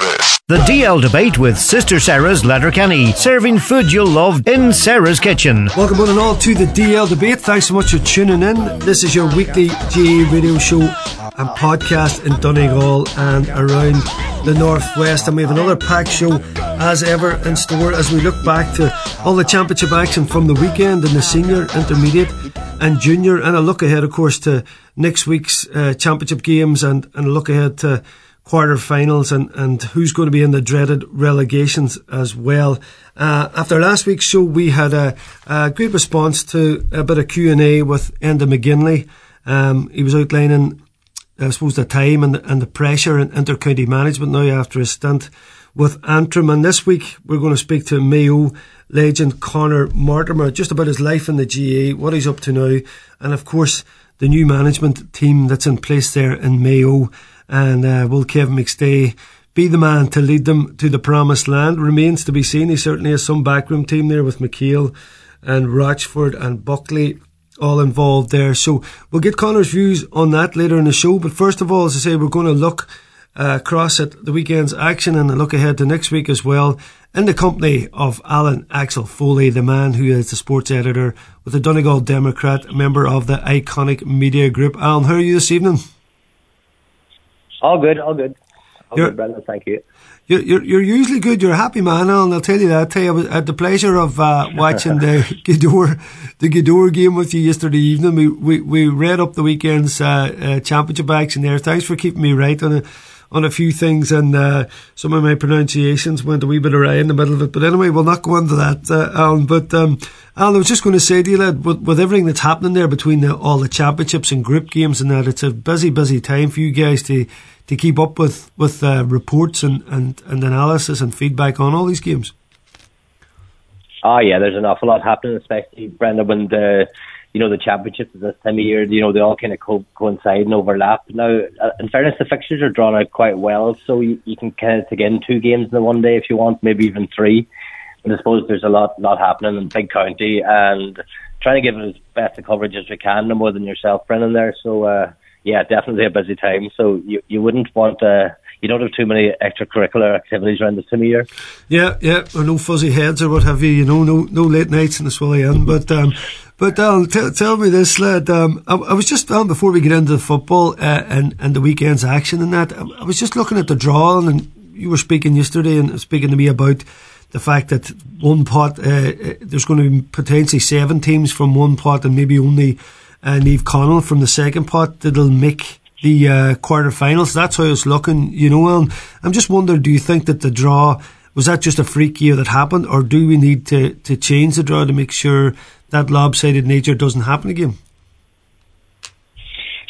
The DL debate with Sister Sarah's Letterkenny, serving food you'll love in Sarah's kitchen. Welcome one and all to the DL debate. Thanks so much for tuning in. This is your weekly GA radio show and podcast in Donegal and around the northwest. And we have another packed show as ever in store as we look back to all the championship action from the weekend in the senior, intermediate, and junior, and a look ahead, of course, to next week's uh, championship games and, and a look ahead to quarter-finals and, and who's going to be in the dreaded relegations as well. Uh, after last week's show, we had a, a, great response to a bit of Q&A with Enda McGinley. Um, he was outlining, I suppose, the time and the, and the pressure in inter-county management now after a stint with Antrim. And this week, we're going to speak to Mayo legend Conor Mortimer, just about his life in the GA, what he's up to now, and of course, the new management team that's in place there in Mayo and uh, will Kevin McStay be the man to lead them to the promised land? Remains to be seen. He certainly has some backroom team there with McHale and Rochford and Buckley all involved there. So we'll get Conor's views on that later in the show. But first of all, as I say, we're going to look uh, across at the weekend's action and look ahead to next week as well in the company of Alan Axel Foley, the man who is the sports editor with the Donegal Democrat, member of the iconic media group. Alan, how are you this evening? All good, all good. All good, Brendan, thank you. You're, you're, you're usually good. You're a happy man, and I'll tell you that. I you, I had the pleasure of uh, watching the Gweedore, the Gweedore game with you yesterday evening. We we, we read up the weekend's uh, uh, championship action there. Thanks for keeping me right on it on a few things, and uh, some of my pronunciations went a wee bit awry in the middle of it. But anyway, we'll not go into that, uh, Alan. But um, Alan, I was just going to say to you, lad, with, with everything that's happening there between the, all the championships and group games and that, it's a busy, busy time for you guys to to keep up with with uh, reports and, and, and analysis and feedback on all these games. Oh yeah, there's an awful lot happening, especially Brenda when the you know, the championships at this time of year, you know, they all kind of co- coincide and overlap. Now, uh, in fairness, the fixtures are drawn out quite well, so you, you can kind of take in two games in the one day if you want, maybe even three. But I suppose there's a lot, lot happening in Big County and trying to give it as best a coverage as we can, no more than yourself, Brennan, there. So, uh, yeah, definitely a busy time. So you, you wouldn't want uh, you don't have too many extracurricular activities around this time of year. Yeah, yeah, or no fuzzy heads or what have you. You know, no no late nights in the Swilly Inn. But um, but Alan, t- tell me this, lad. Um, I, I, was just um, before we get into the football uh, and and the weekend's action and that. I was just looking at the draw and you were speaking yesterday and speaking to me about the fact that one pot uh, uh there's going to be potentially seven teams from one pot and maybe only uh, Naomh Conaill from the second pot that'll make the uh, quarterfinals. That's how it's looking, you know. And I'm just wondering, do you think that the draw was that just a freak year that happened, or do we need to to change the draw to make sure that lopsided nature doesn't happen again?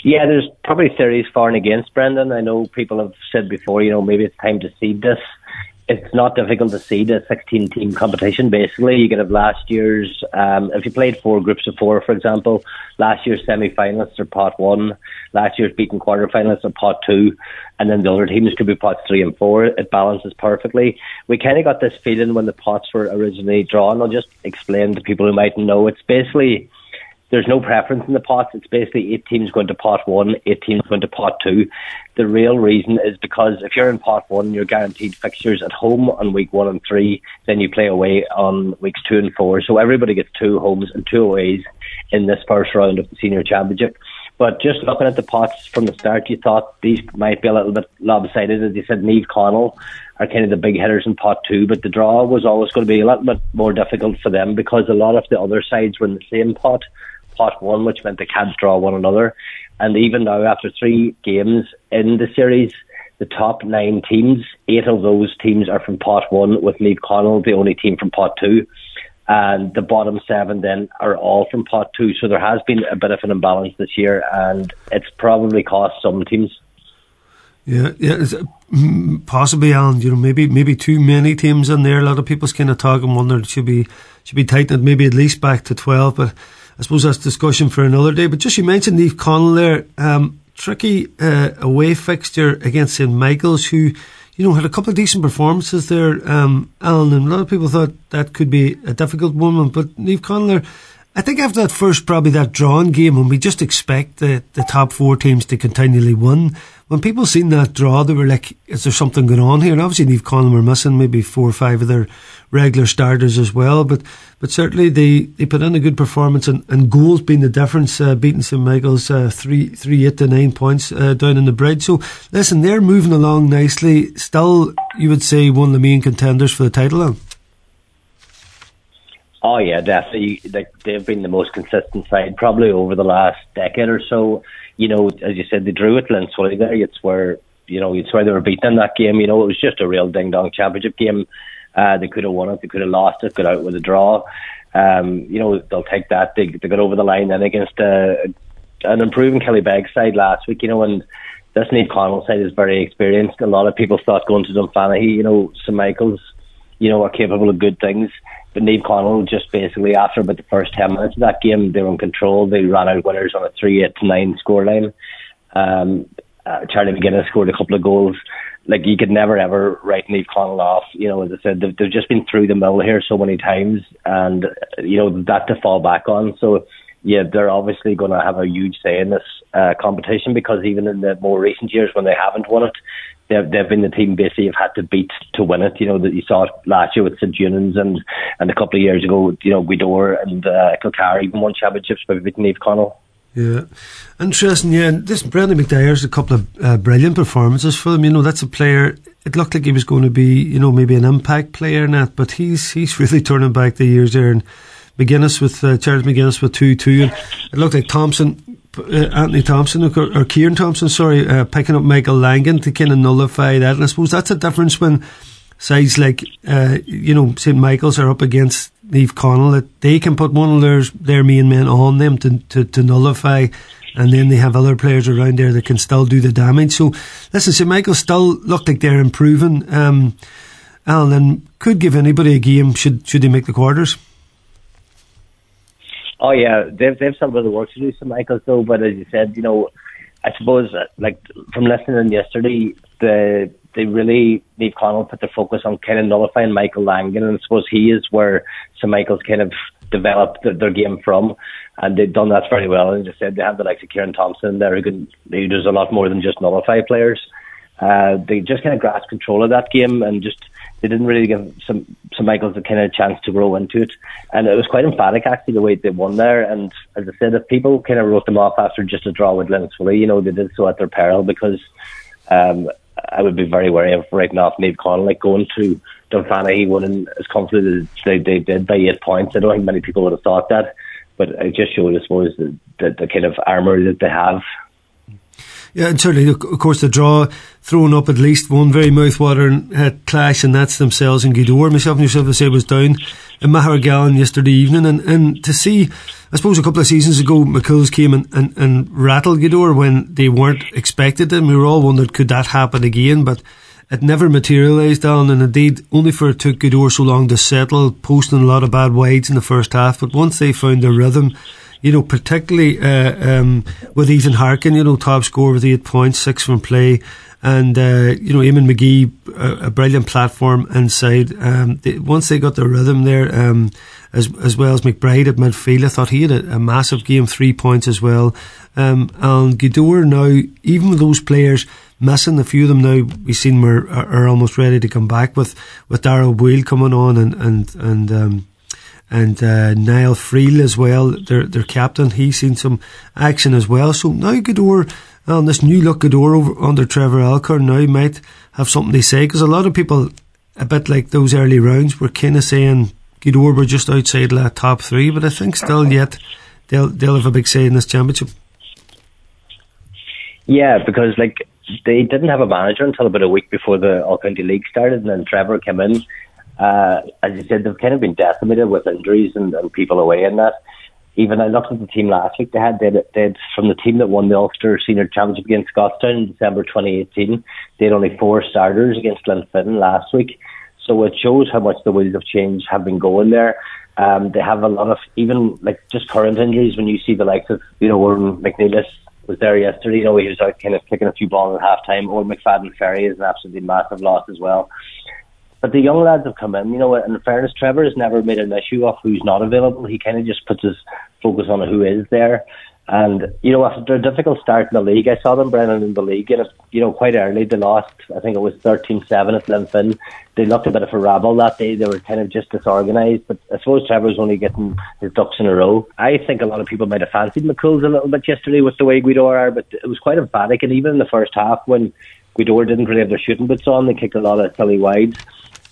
Yeah, there's probably theories for and against Brendan. I know people have said before, you know, maybe it's time to seed this. It's not difficult to see the 16 team competition. Basically, you could have last year's, um, if you played four groups of four, for example, last year's semi finalists are pot one, last year's beaten quarter finalists are pot two, and then the other teams could be pots three and four. It balances perfectly. We kind of got this feeling when the pots were originally drawn. I'll just explain to people who mightn't know. It's basically there's no preference in the pots. It's basically eight teams going to pot one, eight teams going to pot two. The real reason is because if you're in pot one, you're guaranteed fixtures at home on week one and three. Then you play away on weeks two and four. So everybody gets two homes and two aways in this first round of the senior championship. But just looking at the pots from the start, you thought these might be a little bit lopsided. As you said, Naomh Conaill are kind of the big hitters in pot two, but the draw was always going to be a little bit more difficult for them because a lot of the other sides were in the same pot pot one, which meant they can't draw one another. And even now, after three games in the series, the top nine teams, eight of those teams are from pot one, with Naomh Conaill the only team from pot two. And the bottom seven then are all from pot two. So there has been a bit of an imbalance this year, and it's probably cost some teams. Yeah, yeah, possibly, Alan. You know, maybe maybe too many teams in there. A lot of people's kind of talking wonder it should be should be tightened maybe at least back to twelve. But I suppose that's discussion for another day. But just you mentioned Naomh Conaill there, um, tricky uh, away fixture against St Michael's, who you know had a couple of decent performances there, um, Alan, and a lot of people thought that could be a difficult one. But Naomh Conaill I think after that first, probably that drawn game, when we just expect the, the top four teams to continually win, when people seen that draw, they were like, is there something going on here? And obviously, Naomh Conaill were missing maybe four or five of their regular starters as well, but but certainly they, they put in a good performance and, and goals being the difference, uh, beating St Michael's uh, three three eight to nine points uh, down in the bridge. So listen, they're moving along nicely. Still, you would say one of the main contenders for the title. Then. Oh yeah, definitely. Like they've been the most consistent side probably over the last decade or so. You know, as you said, they drew at Glenswilly there. It's where you know it's where they were beaten in that game. You know, it was just a real ding dong championship game. Uh, they could have won it. They could have lost it. Got out with a draw. Um, you know, they'll take that. They they got over the line then against uh, an improving Killybegs side last week. You know, and this Naomh Conaill side is very experienced. A lot of people thought going to Dunfanaghy, you know, St Michael's, you know, are capable of good things. But Naomh Conaill just basically after about the first ten minutes of that game, they were in control. They ran out winners on a three eight to nine scoreline. Um, uh, Charlie McGuinness scored a couple of goals. Like you could never ever write Naomh Conaill off. You know, as I said, they've, they've just been through the mill here so many times, and you know that to fall back on. So yeah, they're obviously going to have a huge say in this uh, competition because even in the more recent years when they haven't won it, they've, they've been the team basically have had to beat to win it. You know that you saw it last year with St Eunan's and and a couple of years ago, you know, Gweedore and uh, Kilcara even won championships by beating Naomh Conaill. Yeah, interesting. Yeah, and this Brendan McDyer's a couple of uh, brilliant performances for them. You know, that's a player. It looked like he was going to be, you know, maybe an impact player in that, but he's he's really turning back the years there. And McGuinness with uh, Charles McGuinness with two two, and it looked like Thompson uh, Anthony Thompson or, or Kieran Thompson, sorry, uh, picking up Michael Langan to kind of nullify that. And I suppose that's a difference when sides like, uh, you know, St Michael's are up against Naomh Conaill, that they can put one of their, their main men on them to, to, to nullify and then they have other players around there that can still do the damage. So, listen, St Michael still look like they're improving, um, Alan, could give anybody a game should should they make the quarters. Oh yeah, they've they've got the work to do, St Michael's though. But as you said, you know, I suppose uh, like from listening yesterday, the they really Naomh Conaill put their focus on kind of nullifying Michael Langan, and I suppose he is where St Michael's kind of developed their, their game from, and they've done that very well. And as I said, they have the likes of Kieran Thompson there who can who does a lot more than just nullify players. Uh, they just kind of grasped control of that game and just they didn't really give some St Michael's a kind of chance to grow into it, and it was quite emphatic actually the way they won there. And as I said, if people kind of wrote them off after just a draw with Glenswilly, you know they did so at their peril because um, I would be very wary of writing off Naomh Conaill like going to Dunfanaghy winning as comfortably as they, they did by eight points. I don't think many people would have thought that, but it just showed, I suppose, the, the, the kind of armour that they have yeah, and certainly, of course, the draw throwing up at least one very mouth-watering uh, clash, and that's themselves and Gweedore. Myself and yourself, to say, was down in Magheragallon yesterday evening, and, and to see, I suppose, a couple of seasons ago, McCool's came and, and, and rattled Gweedore when they weren't expected, and we were all wondered could that happen again, but it never materialised, Alan, and indeed, only for it took Gweedore so long to settle, posting a lot of bad wides in the first half, but once they found their rhythm you know, particularly uh, um, with Ethan Harkin, you know, top score with eight points, six from play. And, uh, you know, Eamon McGee, a, a brilliant platform inside. Um, they, once they got the rhythm there, um, as, as well as McBride at midfield, I thought he had a, a massive game, three points as well. Um, and Gweedore now, even with those players missing, a few of them now we've seen are, are almost ready to come back with, with Daryl Wheel coming on and, and, and, um, and uh, Niall Friel as well, their their captain. He's seen some action as well. So now Gweedore on this new look Gweedore over under Trevor Alcorn now might have something to say because a lot of people, a bit like those early rounds, were kind of saying Gweedore were just outside the top three, but I think still yet they'll they'll have a big say in this championship. Yeah, because like they didn't have a manager until about a week before the All County League started, and then Trevor came in uh, as you said, they've kind of been decimated with injuries and, and people away in that. Even I looked at the team last week. They had they had, they from the team that won the Ulster Senior Championship against Scotstown in December 2018. They had only four starters against Glenfinnan last week. So it shows how much the wheels of change have been going there. Um, they have a lot of even like just current injuries. When you see the likes of you know Warren McNeilis was there yesterday. You know he was out kind of kicking a few balls at halftime. Or McFadden Ferry is an absolutely massive loss as well But the young lads have come in, you know, in fairness, Trevor has never made an issue of who's not available. He kind of just puts his focus on who is there. And, you know, after a difficult start in the league, I saw them, Brennan, in the league, and, you know, quite early. They lost, I think it was 13 7 at Glenfin. They looked a bit of a rabble that day. They were kind of just disorganised, but I suppose Trevor only getting his ducks in a row. I think a lot of people might have fancied McCool's a little bit yesterday with the way Gweedore are, but it was quite emphatic. And even in the first half, when Gweedore didn't really have their shooting boots on, they kicked a lot of silly wides.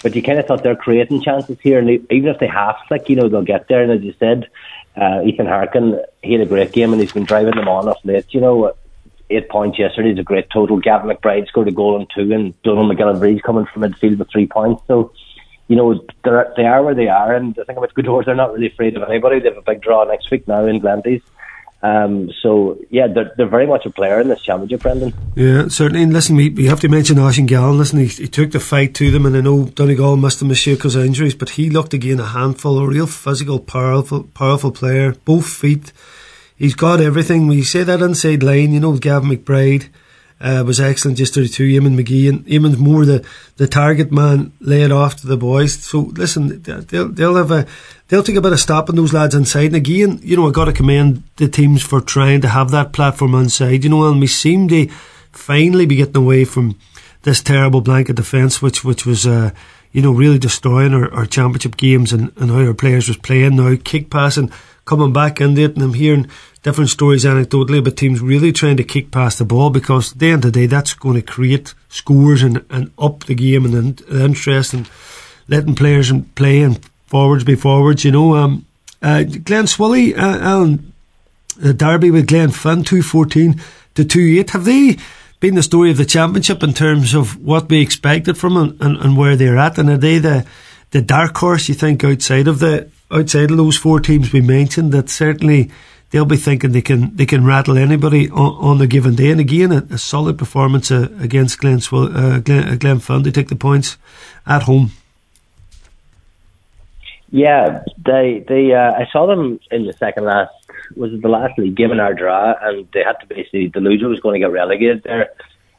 But you kind of thought they're creating chances here, and even if they half flick, you know, they'll get there. And as you said, uh, Ethan Harkin, he had a great game and he's been driving them on off late. You know, eight points yesterday is a great total. Gavin McBride scored a goal and two, and Donald McGillivray coming from midfield with three points. So, you know, they're, they are where they are, and I think about Gweedore, they're not really afraid of anybody. They have a big draw next week now in Glenties. Um, so yeah, they're, they're very much a player in this championship, Brendan. Yeah, certainly. And listen, we, we have to mention Oisín Gallen. Listen, he, he, took the fight to them, and I know Donegal missed him a because of injuries, but he looked again a handful, a real physical, powerful, powerful player. Both feet, he's got everything. You say that inside line, you know, Gavin McBride uh, was excellent yesterday too. Eamon McGee and Eamon's more the, the target man, lay it off to the boys. So listen, they'll they'll have a they'll take a bit of stopping those lads inside. And again, you know, I got to commend the teams for trying to have that platform inside. You know, and we seem to finally be getting away from this terrible blanket defence, which which was. Uh, you know, really destroying our, our championship games and, and how our players was playing now, kick passing, coming back into it, and I'm hearing different stories anecdotally about teams really trying to kick past the ball because at the end of the day that's going to create scores and, and up the game and the interest and letting players and play and forwards be forwards, you know. Um, uh, Glen Swilly, uh, Alan, Derby with Glenfin, 214 to 2-8. Have they been the story of the championship in terms of what we expected from them and, and, and where they're at? And are they the, the dark horse, you think, outside of the outside of those four teams we mentioned that certainly they'll be thinking they can they can rattle anybody on, on a given day. And again, a, a solid performance uh, against Glen, uh, Glen, uh, Glenfin. They take the points at home. Yeah, they they uh, I saw them in the second last was it the last league game in Ardara, and they had to basically the loser was going to get relegated there.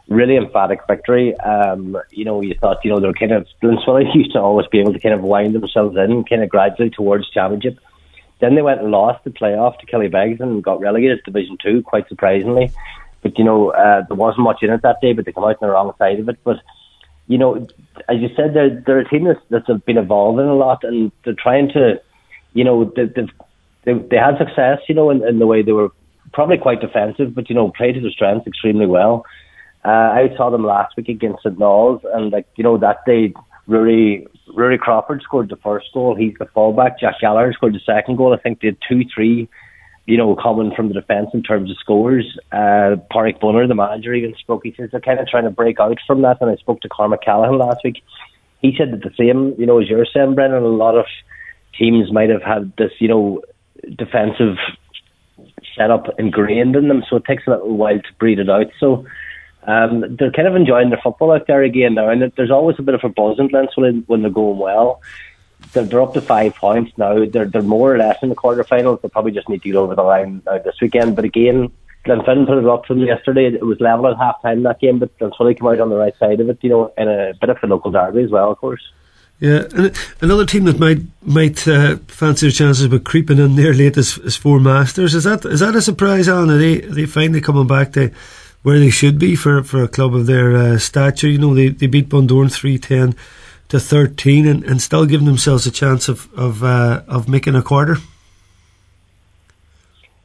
Really emphatic victory. Um, you know, you thought you know they're kind of Glenswilly used to always be able to kind of wind themselves in, kind of gradually towards championship then they went and lost the playoff to Killybegs and got relegated to Division Two, quite surprisingly. But you know, uh, there wasn't much in it that day, but they come out on the wrong side of it. But you know, as you said, they're they're a team that's, that's been evolving a lot, and they're trying to, you know, they they they had success, you know, in, in the way they were probably quite defensive, but you know, played to their strengths extremely well. Uh, I saw them last week against St Naul's, and like you know, that day Rory Rory Crawford scored the first goal. He's the fullback. Jack Gallagher scored the second goal. I think they had two, three, you know, coming from the defence in terms of scores. Uh, Parik Bunner, the manager, even spoke. He says they're kind of trying to break out from that. And I spoke to Cormac Callaghan last week. He said that the same, you know, as you're saying, Brennan, a lot of teams might have had this, you know, defensive setup ingrained in them. So it takes a little while to breed it out. So, um, they're kind of enjoying their football out there again now, and there's always a bit of a buzz in Glenswilly when they're going well. They're, they're up to five points now. They're they're more or less in the quarterfinals. They probably just need to get over the line now this weekend. But again, Glenfin put it up them yesterday. It was level at half time that game, but Glenswilly came out on the right side of it. You know, in a bit of a local derby as well, of course. Yeah, and another team that might might uh, fancy their chances of creeping in there late is, is Four Masters. Is that is that a surprise, Alan? Are they are they finally coming back to where they should be for, for a club of their uh, stature. You know, they, they beat Bundoran 310 to 13 and, and still giving themselves a chance of of, uh, of making a quarter.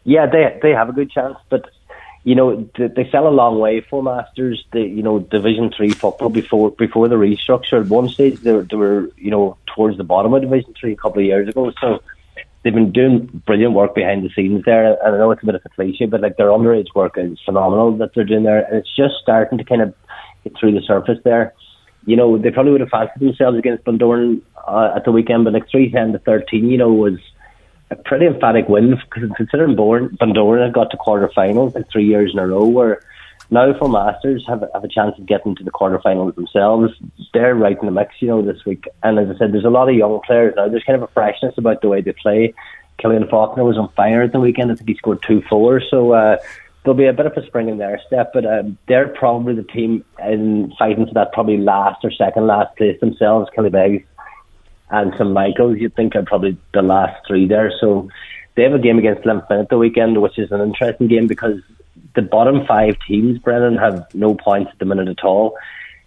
Yeah, they they have a good chance, but you know they, fell a long way Four Masters. The you know Division Three football before before the restructure. At one stage they were, they were you know towards the bottom of Division Three a couple of years ago. So they've been doing brilliant work behind the scenes there. And I know it's a bit of a cliche, but like their underage work is phenomenal that they're doing there, and it's just starting to kind of get through the surface there. You know, they probably would have fancied themselves against Bundoran uh, at the weekend, but like three ten to thirteen, you know, was a pretty emphatic win because considering Bundoran had got to quarterfinals like three years in a row, where now Four Masters have, have a chance of getting to the quarterfinals themselves. They're right in the mix, you know, this week. And as I said, there's a lot of young players now. There's kind of a freshness about the way they play. Killian Faulkner was on fire at the weekend. I think he scored two four. So uh, there'll be a bit of a spring in their step, but um, they're probably the team in fighting for that probably last or second last place themselves. Killybegs and St Michael's, you'd think are probably the last three there. So they have a game against Glenfin at the weekend, which is an interesting game because the bottom five teams, Brennan, have no points at the minute at all.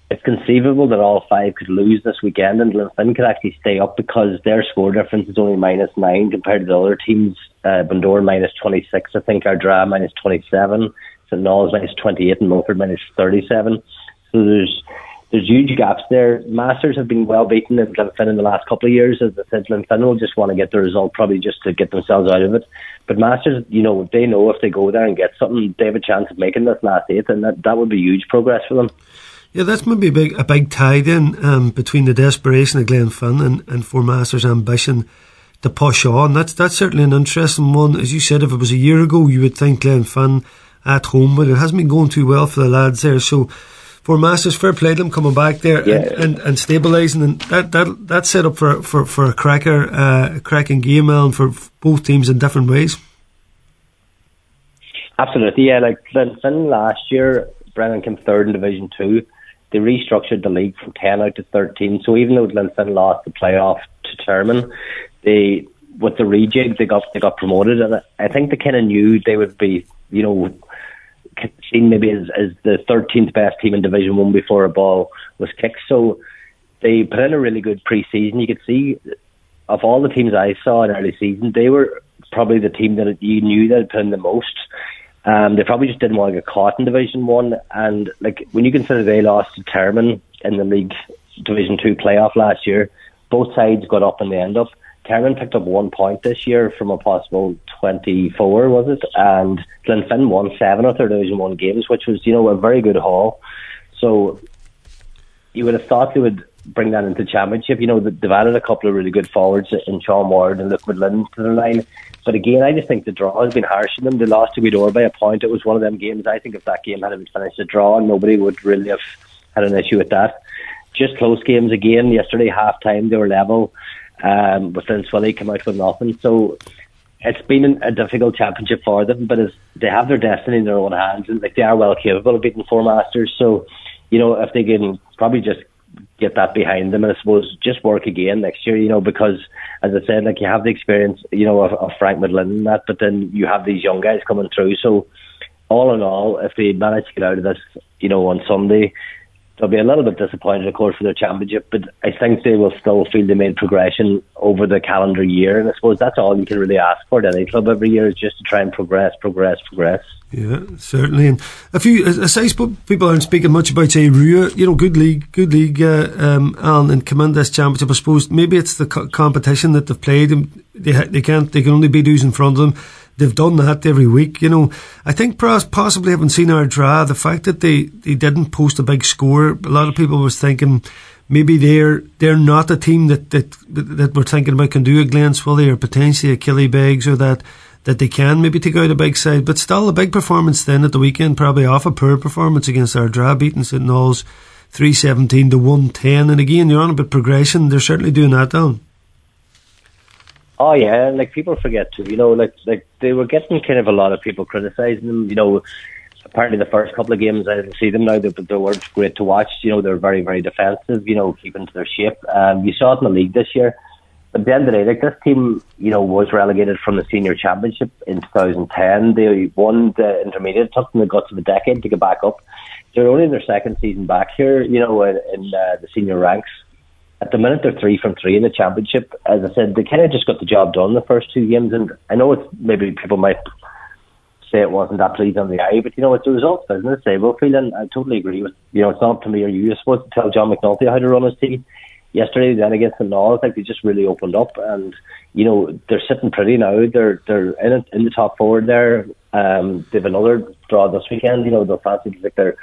It's conceivable that all five could lose this weekend and Glenfin could actually stay up because their score difference is only minus nine compared to the other teams. Uh, minus 26, I think, Ardara minus 27, St Naul's minus 28, and Milford minus 37. So there's there's huge gaps there. Masters have been well beaten in Glenfin in the last couple of years. As I said, Glenfin will just want to get the result, probably just to get themselves out of it. But Masters, you know, they know if they go there and get something, they have a chance of making this last eight, and that, that would be huge progress for them. Yeah, that's maybe a big a big tie then um, between the desperation of Glenfin and, and Four Masters' ambition to push on. That's that's certainly an interesting one. As you said, if it was a year ago, you would think Glenfin at home, but it hasn't been going too well for the lads there. So Four Masters, fair play them coming back there yeah. and, and, and stabilising, and that that that's set up for for, for a cracker, uh, a cracking game, and for both teams in different ways. Absolutely, yeah. Like Glenfin last year, Brennan came third in Division Two. They restructured the league from ten out to thirteen. So even though Glenfin lost the playoff to Termon, they with the rejig they got they got promoted, and I think they kind of knew they would be, you know seen maybe as, as the 13th best team in Division One before a ball was kicked. So they put in a really good pre-season. You could see of all the teams I saw in early season, they were probably the team that you knew that had put in the most. Um, they probably just didn't want to get caught in Division One, and like when you consider they lost to Termon in the league Division Two playoff last year, both sides got up and they end up. Termon picked up one point this year from a possible 24, was it? And Glenfin won seven of their Division 1 games, which was, you know, a very good haul. So you would have thought they would bring that into championship. You know, they've added a couple of really good forwards in Sean Ward and Luke McLean to the line. But again, I just think the draw has been harsh on them. They lost to Gweedore by a point. It was one of them games. I think if that game had been finished a draw, nobody would really have had an issue with that. Just close games again. Yesterday, half time, they were level um, but then Swilly came out with nothing. So it's been a difficult championship for them, but as they have their destiny in their own hands, and like they are well capable of beating four masters. So, you know, if they can probably just get that behind them, and I suppose just work again next year, you know, because as I said, like you have the experience, you know, of, of Frank McLean and that, but then you have these young guys coming through. So, all in all, if they manage to get out of this, you know, on Sunday, they'll be a little bit disappointed, of course, for their championship, but I think they will still feel they made progression over the calendar year. And I suppose that's all you can really ask for at any club every year is just to try and progress, progress, progress. Yeah, certainly. And a few, I spoke, people aren't speaking much about, say, Rua, you know, good league, good league, uh, um, Alan, and command this championship. I suppose maybe it's the co- competition that they've played. They, they can't, they can only beat who's in front of them they've done that every week. You know, I think possibly haven't seen draw, The fact that they, they didn't post a big score, a lot of people was thinking maybe they're they're not a team that that that we're thinking about can do a Glen Swilly or potentially a Killybegs or that that they can maybe take out a big side. But still, a big performance then at the weekend, probably off a poor performance against our draw, beating St Naul's. 317 to 110 and again you're on about progression they're certainly doing that down Oh yeah, like people forget too. You know, like like they were getting kind of a lot of people criticizing them. You know, apparently the first couple of games I didn't see them now, they, they weren't great to watch. You know, they're very very defensive. You know, keeping to their shape. Um, you saw it in the league this year. But at the end of the day, like this team, you know, was relegated from the senior championship in 2010. They won the intermediate. Took them the guts of a decade to get back up. They're only in their second season back here. You know, in, in uh, the senior ranks at the minute they're three from three in the championship. As I said, they kind of just got the job done the first two games, and I know it's maybe people might say it wasn't that pleasing on the eye, but you know it's a result business. They will feel, and I totally agree with you know it's not to me or you. You're supposed to tell John McNulty how to run his team. Yesterday, then against the North, I think they just really opened up, and you know they're sitting pretty now. They're they're in it, in the top four there. Um, they have another draw this weekend. You know they'll fancy like they're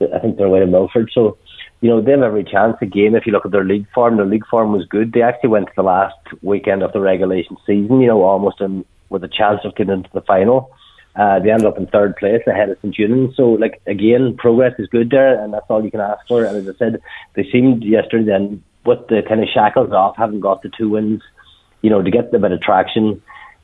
I think they're away to Milford, so you know, they have every chance again if you look at their league form. Their league form was good. They actually went to the last weekend of the regulation season, you know, almost in, with a chance of getting into the final. Uh, they ended up in third place ahead of St. Julian. So, like, again, progress is good there, and that's all you can ask for. And as I said, they seemed yesterday then, with the kind of shackles off, having got the two wins, you know, to get a bit of traction,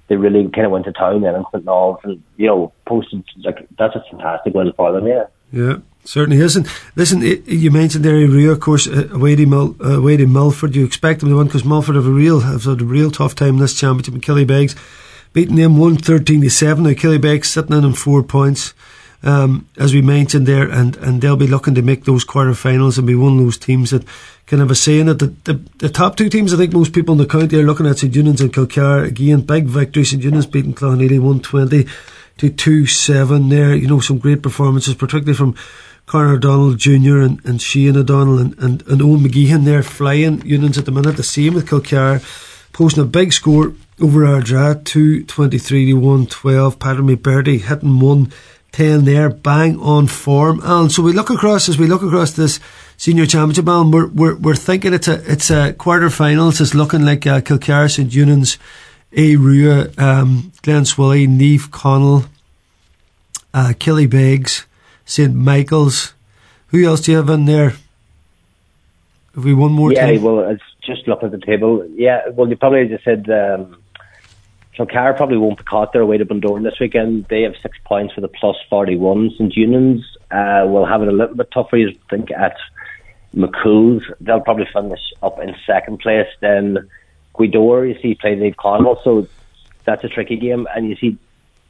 they really kind of went to town then in St. Naul's and, you know, posted, like, that's a fantastic win for them, yeah. Yeah, certainly is. And listen, you mentioned there Rio, of course, uh, away to, Mil, uh, away to Milford. You expect them to win because Milford have a real have had a real tough time in this championship. And Killybegs beating them one thirteen to seven. Now Killybegs sitting in on four points, um, as we mentioned there, and, and they'll be looking to make those quarterfinals and be one of those teams that can have a say in it. The, the, the top two teams, I think most people in the county are looking at St Eunan's and Kilcar again. Big victory. St Eunan's beating Cloughaneely one twenty to 2 7 there. You know, some great performances, particularly from Conor O'Donnell Jr. and, and Shane O'Donnell and, and, and Owen McGeehan there flying unions at the minute. The same with Kilcar, posting a big score over our Ardara, 223 to 112. Patrick McBrearty hitting 110 there, bang on form. And so we look across, as we look across this senior championship, Alan, we're, we're, we're thinking it's a, it's a quarter finals. It's looking like uh, Kilcar St. Eunan's a Rua, um, Glen Swilly, Naomh Conaill, uh, Killybegs, St Michael's. Who else do you have in there? Have we one more? Yeah, team? well, it's just looking at the table. Yeah, well, you probably just said um, Kilcar probably won't be caught their way to Bundoran this weekend. They have six points for the plus 41. St Eunan's uh, will have it a little bit tougher, you think, at McCool's. They'll probably finish up in second place. Then Gweedore, you see, played Naomh Conaill, so that's a tricky game. And you see,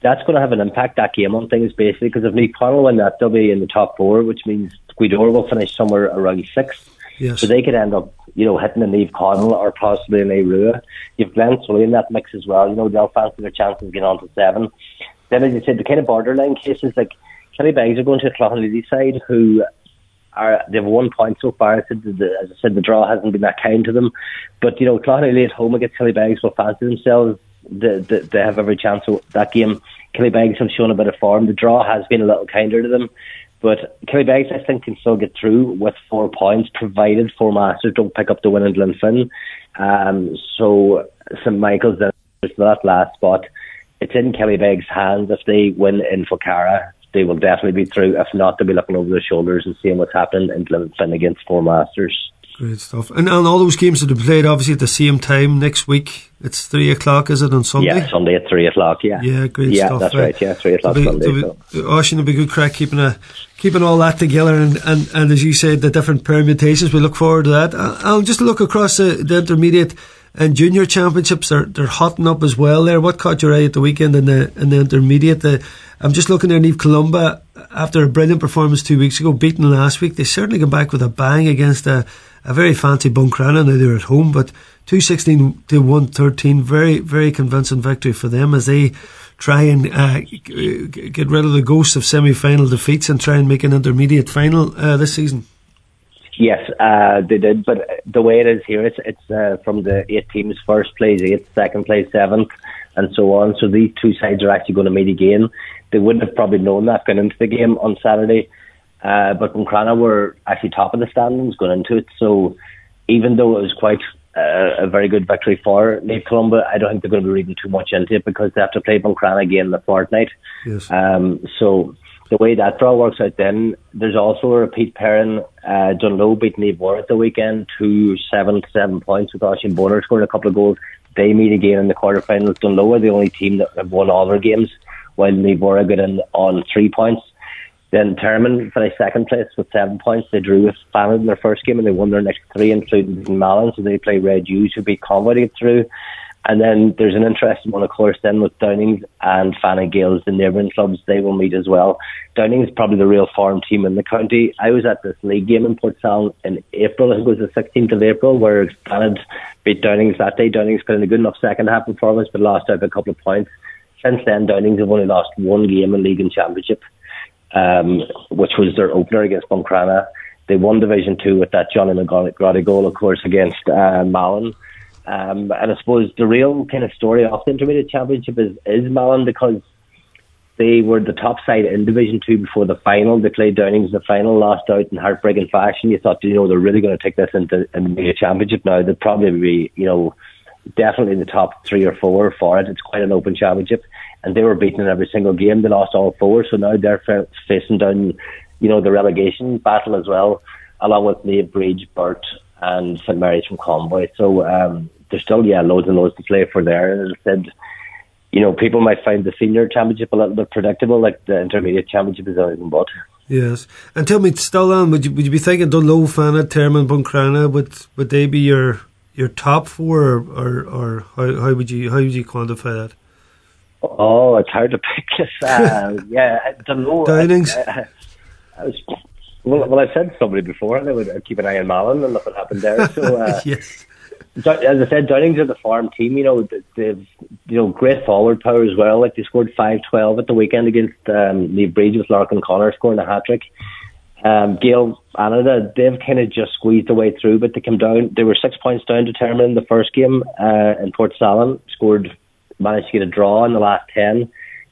that's going to have an impact, that game, on things, basically, because if Naomh Conaill win that, they'll be in the top four, which means Gweedore will finish somewhere around sixth. Yes. So they could end up, you know, hitting a Naomh Conaill or possibly an Arua. You've Glen Swilly in that mix as well. You know, they'll fancy their chances of getting on to seven. Then, as you said, the kind of borderline cases, like Killybegs are going to a Cloughaneely side who are they've one point so far. I said the, as I said, the draw hasn't been that kind to them. But you know, Cloughaneely at home against Killybegs will fancy themselves. They, they, they have every chance of that game. Killybegs have shown a bit of form. The draw has been a little kinder to them. But Killybegs, I think, can still get through with four points, provided Four Masters don't pick up the win in Glenfin. Um, so St Michael's then that last spot. It's in Killybegs' hands if they win in Falcarragh they will definitely be through. If not, they'll be looking over their shoulders and seeing what's happening in Glenfin against Four Masters. Great stuff. And, and all those games that are played obviously at the same time next week. It's three o'clock, is it on Sunday? Yeah, Sunday at three o'clock. Yeah. Yeah, great yeah, stuff. that's right. Yeah, three o'clock be, Sunday. Be, so. Ocean will be good crack keeping a keeping all that together, and, and, and as you said, the different permutations. We look forward to that. I'll just look across the, the intermediate and junior championships. They're they're hotting up as well. There, what caught your eye at the weekend in the in the intermediate? The, I'm just looking there, Naomh Columba after a brilliant performance two weeks ago, beaten last week, they certainly come back with a bang against a, a very fancy Buncrana. Now they're at home, but 216 to 113, very, very convincing victory for them as they try and uh, get rid of the ghost of semi final defeats and try and make an intermediate final uh, this season. Yes, uh, they did, but the way it is here, it's it's uh, from the eight teams: first place eighth, second place seventh, and so on. So these two sides are actually going to meet again they wouldn't have probably known that going into the game on Saturday. Uh, but Buncrana were actually top of the standings going into it. So even though it was quite uh, a very good victory for Naomh Columba, I don't think they're going to be reading too much into it because they have to play Buncrana again in the fortnight. Yes. Um, so the way that draw works out then, there's also a repeat pairing. Uh, Dungloe beat Neve at the weekend, two seven seven points with Oisin Bonner scoring a couple of goals. They meet again in the quarterfinals. Dungloe are the only team that have won all their games while Nivora got in on three points. Then Termon finished second place with seven points. They drew with Fanad in their first game and they won their next three, including Malin. So they play Red Hughs, who beat Convoy to get through. And then there's an interesting one, of course, then with Downings and Fanad Gaels, the neighbouring clubs, they will meet as well. Downings is probably the real farm team in the county. I was at this league game in Portsalon in April, I think it was the 16th of April, where Fanad beat Downings that day. Downings put in a good enough second half performance, but lost out by a couple of points. Since then, Downings have only lost one game in league and championship, um, which was their opener against Buncrana. They won Division Two with that Johnny McGrady goal, of course, against uh, Malin. Um, and I suppose the real kind of story of the Intermediate Championship is, is Malin because they were the top side in Division Two before the final. They played Downings in the final, lost out in heartbreaking fashion. You thought, you know, they're really going to take this into the championship now. They'd probably be, you know, definitely in the top three or four for it. It's quite an open championship, and they were beaten in every single game. They lost all four, so now they're facing down, you know, the relegation battle as well, along with Naomh Bríd, Burt, and St Mary's from Convoy. So um, there's still yeah loads and loads to play for there. And as I said, you know, people might find the senior championship a little bit predictable, like the intermediate championship is anything but. Yes, and tell me, still on, would you would you be thinking Dungloe, Fanad, Termon, Buncrana? Would would they be your your top four, or or, or how, how would you how would you quantify that? Oh, it's hard to pick. This. Uh, yeah, Dungloe. Downings. I, I was, well, well, I said somebody before, and I would keep an eye on Malin and look what happened there. So, uh, yes. As I said, Downings are the farm team. You know, they've you know great forward power as well. Like they scored five twelve at the weekend against um, Lee Breed with Larkin Connor scoring a hat trick. Um, Gael Anada, they've kind of just squeezed their way through, but they came down. They were six points down determined in the first game uh, in Portsalon. Scored, managed to get a draw in the last ten.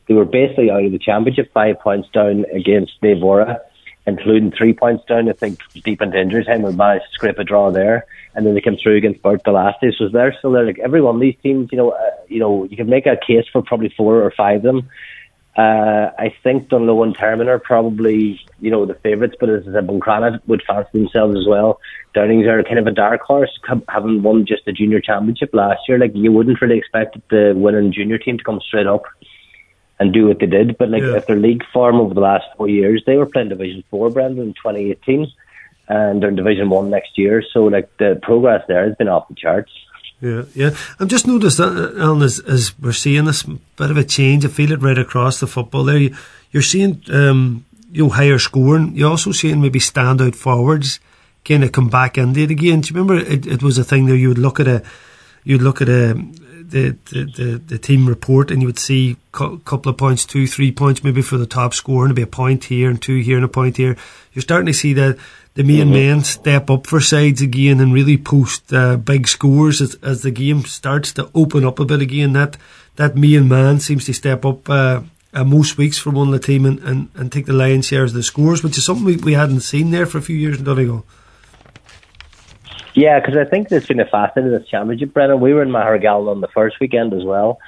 They were basically out of the championship, five points down against Navora including three points down, I think, deep into injury time, we managed to scrape a draw there. And then they came through against Burt the last day. So they're still there. Like every one of these teams, you know, uh, you know, you can make a case for probably four or five of them. Uh, I think Dungloe and Termon are probably, you know, the favourites, but as I said, Buncrana would fancy themselves as well. Downings are kind of a dark horse, having won just the junior championship last year. Like, you wouldn't really expect the winning junior team to come straight up and do what they did. But like yeah. if their league form over the last four years, they were playing Division Four, Brendan, in 2018, and they're in Division One next year. So like the progress there has been off the charts. Yeah, yeah. I've just noticed that, Alan, as, as we're seeing this bit of a change, I feel it right across the football there. You, are seeing, um, you know, higher scoring. You're also seeing maybe standout forwards kind of come back into it again. Do you remember it, it was a thing there you would look at a, you'd look at a, the, the, the, team report and you would see a couple of points, two, three points maybe for the top score and be a point here and two here and a point here. You're starting to see that the main mm-hmm. men step up for sides again and really post uh, big scores as, as the game starts to open up a bit again. That that main man seems to step up uh, uh, most weeks for one of the team and, and, and take the lion's share of the scores, which is something we, we hadn't seen there for a few years in Donegal. Yeah, because I think there's been a facet of this championship, Brennan. We were in Magheragallon on the first weekend as well.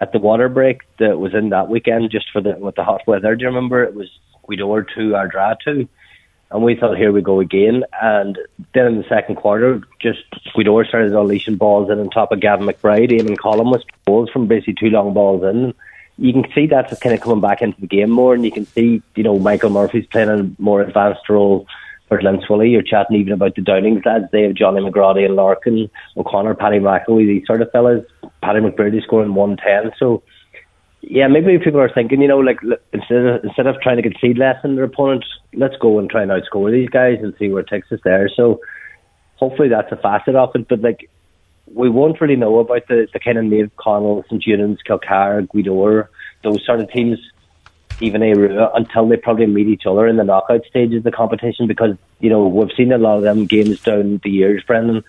At the water break that was in that weekend, just for the with the hot weather. Do you remember? It was Gweedore two, Ardara two, and we thought, here we go again. And then in the second quarter, just Gweedore started unleashing balls in on top of Gavin McBride. Eamon Collum was balls from basically two long balls in. You can see that's kind of coming back into the game more, and you can see, you know, Michael Murphy's playing a more advanced role for Lynn You're chatting even about the Downings lads. They have Johnny McGrady and Larkin, O'Connor, Paddy McElwee, these sort of fellas. Paddy McBrearty scoring 110. So, yeah, maybe people are thinking, you know, like instead of, instead of trying to concede less than their opponent, let's go and try and outscore these guys and see where it takes us there. So, hopefully that's a facet of it. But like, we won't really know about the, the kind of Naomh Conaill, St. Eunan's, Kilcar, Gweedore, those sort of teams even a until they probably meet each other in the knockout stages of the competition because you know we've seen a lot of them games down the years, Brendan.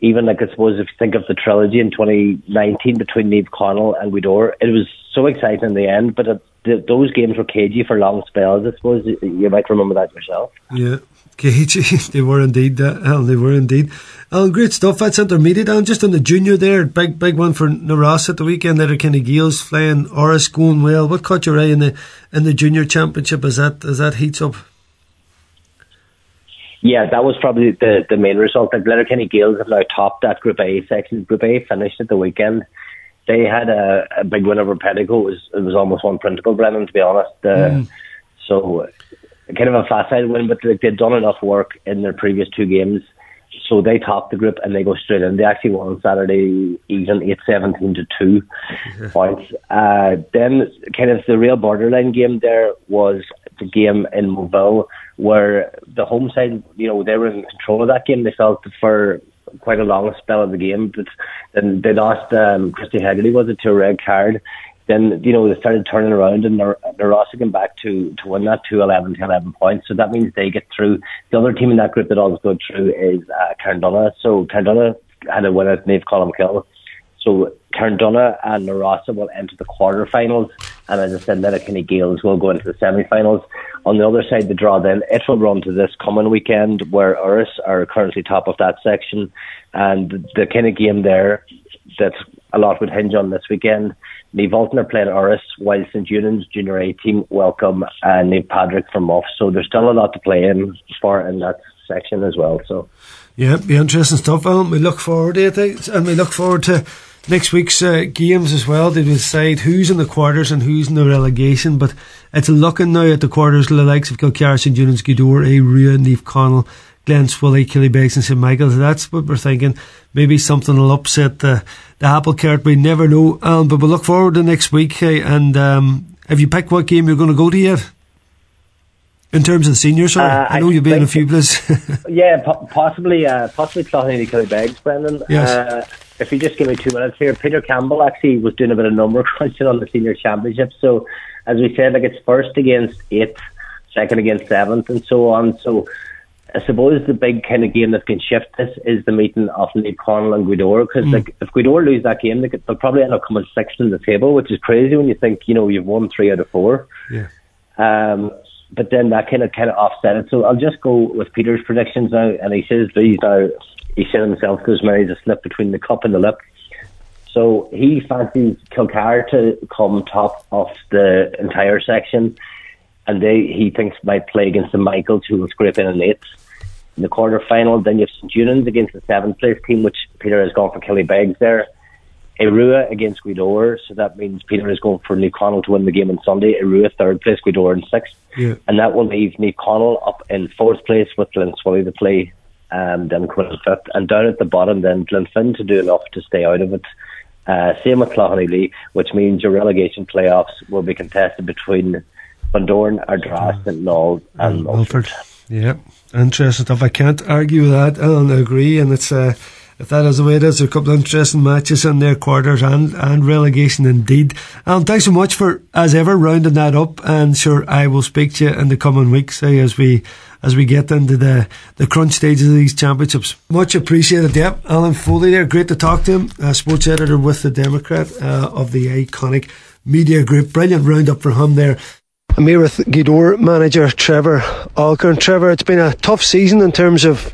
Even like I suppose if you think of the trilogy in 2019 between Naomh Conaill and Gweedore, it was so exciting in the end, but it, the, those games were cagey for long spells. I suppose you might remember that yourself. Yeah, cagey. they were indeed. Uh, they were indeed. Oh, great stuff. That's intermediate. And just on the junior there, big big one for Naras at the weekend. There, Kenny Gales flying, Urris going well. What caught your eye in the in the junior championship as that as that heats up? Yeah, that was probably the the main result. Like Letterkenny Gaels have now topped that Group A section. Group A finished at the weekend. They had a, a big win over Pettigo. It was it was almost one printable, Brennan, to be honest. Uh, mm. So kind of a facile win, but they'd done enough work in their previous two games so they top the group and they go straight in. They actually won on Saturday evening, 8 17 to 2 points. Uh, then, kind of the real borderline game there was the game in Moville where the home side, you know, they were in control of that game. They felt for quite a long spell of the game, but then they lost um, Christy Hegarty was it to a red card then you know they started turning around and they're, they're also came back to to win that to 11 to 11 points. So that means they get through. The other team in that group that always go through is uh, Carndonagh. So Carndonagh had a winner, Naomh Colmcille. So Carndonagh and Na Rossa will enter the quarterfinals, and as I said, Letterkenny Gaels will go into the semi-finals. On the other side, the draw then it will run to this coming weekend, where Urris are currently top of that section, and the kind of game there that a lot would hinge on this weekend Lee Bolton are playing Urris, while St Eunan's junior A team welcome and Naomh Padraig from Muff. So there's still a lot to play in for in that section as well. So yeah, be interesting stuff. Alan. We look forward to it, eh? and we look forward to next week's uh, games as well. They decide who's in the quarters and who's in the relegation. But it's looking now at the quarters, the likes of Kilcara, St Eunan's, Gweedore, A. Rua, Naomh Conaill, Glen Swilly, Killybegs, and St Michael's. That's what we're thinking. Maybe something will upset the, the apple cart. We never know. Um, but we'll look forward to next week. and um, have you picked what game you're going to go to yet? In terms of the seniors, sorry, uh, I know you've been in a few places. yeah, po- possibly, uh, possibly Cloughaneely Killybegs, Brendan. Yes. Uh, if you just give me two minutes here, Peter Campbell actually was doing a bit of number crunching on the senior championship. So, as we said, like it's first against eighth, second against seventh, and so on. So, I suppose the big kind of game that can shift this is the meeting of Naomh Conaill and Gweedore Because mm. like, if Gweedore lose that game, they could, they'll probably end up coming sixth in the table, which is crazy when you think you know you've won three out of four. Yeah. Um, but then that kind of kind of offset it. So I'll just go with Peter's predictions now, and he says these now. He said himself because Mary's a slip between the cup and the lip. So he fancies Kilcar to come top of the entire section, and they he thinks might play against the Michaels, who will scrape in an eighth. In the quarter final, then you have St Eunan's against the seventh place team, which Peter has gone for Killybegs there. Erua against Gweedore, so that means Peter is going for Naomh Conaill to win the game on Sunday. Erua third place, Gweedore in sixth, yeah. and that will leave Naomh Conaill up in fourth place with Glenswilly to play, um, then Quinn fifth, and down at the bottom then Glenfin to do enough to stay out of it. Uh, same with Cloughaneely which means your relegation playoffs will be contested between Bundoran, Ardross, St Naul, and Milford. Yeah, interesting stuff. I can't argue with that. I don't agree, and it's. Uh, if that is the way it is, there are a couple of interesting matches in their quarters and, and relegation indeed. Alan, thanks so much for, as ever, rounding that up. And sure, I will speak to you in the coming weeks eh, as we as we get into the, the crunch stages of these championships. Much appreciated. Yep, Alan Foley there. Great to talk to him. Uh, sports editor with the Democrat uh, of the iconic media group. Brilliant roundup for him there. I'm here with Gweedore manager Trevor Alcorn. Trevor, it's been a tough season in terms of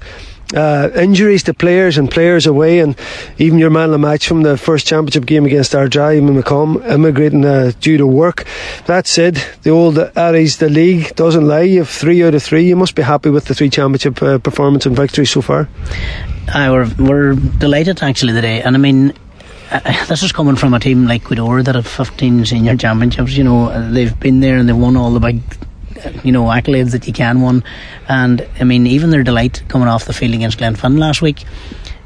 uh, injuries to players and players away, and even your man of the match from the first championship game against Ardara, McComb, immigrating uh, due to work. That said, the old Aries, the league doesn't lie. You have three out of three. You must be happy with the three championship uh, performance and victories so far. I we're, we're delighted actually today, and I mean. Uh, this is coming from a team like Gweedore that have 15 senior championships. You know, they've been there and they've won all the big you know accolades that you can win. And I mean, even their delight coming off the field against Glenfin last week,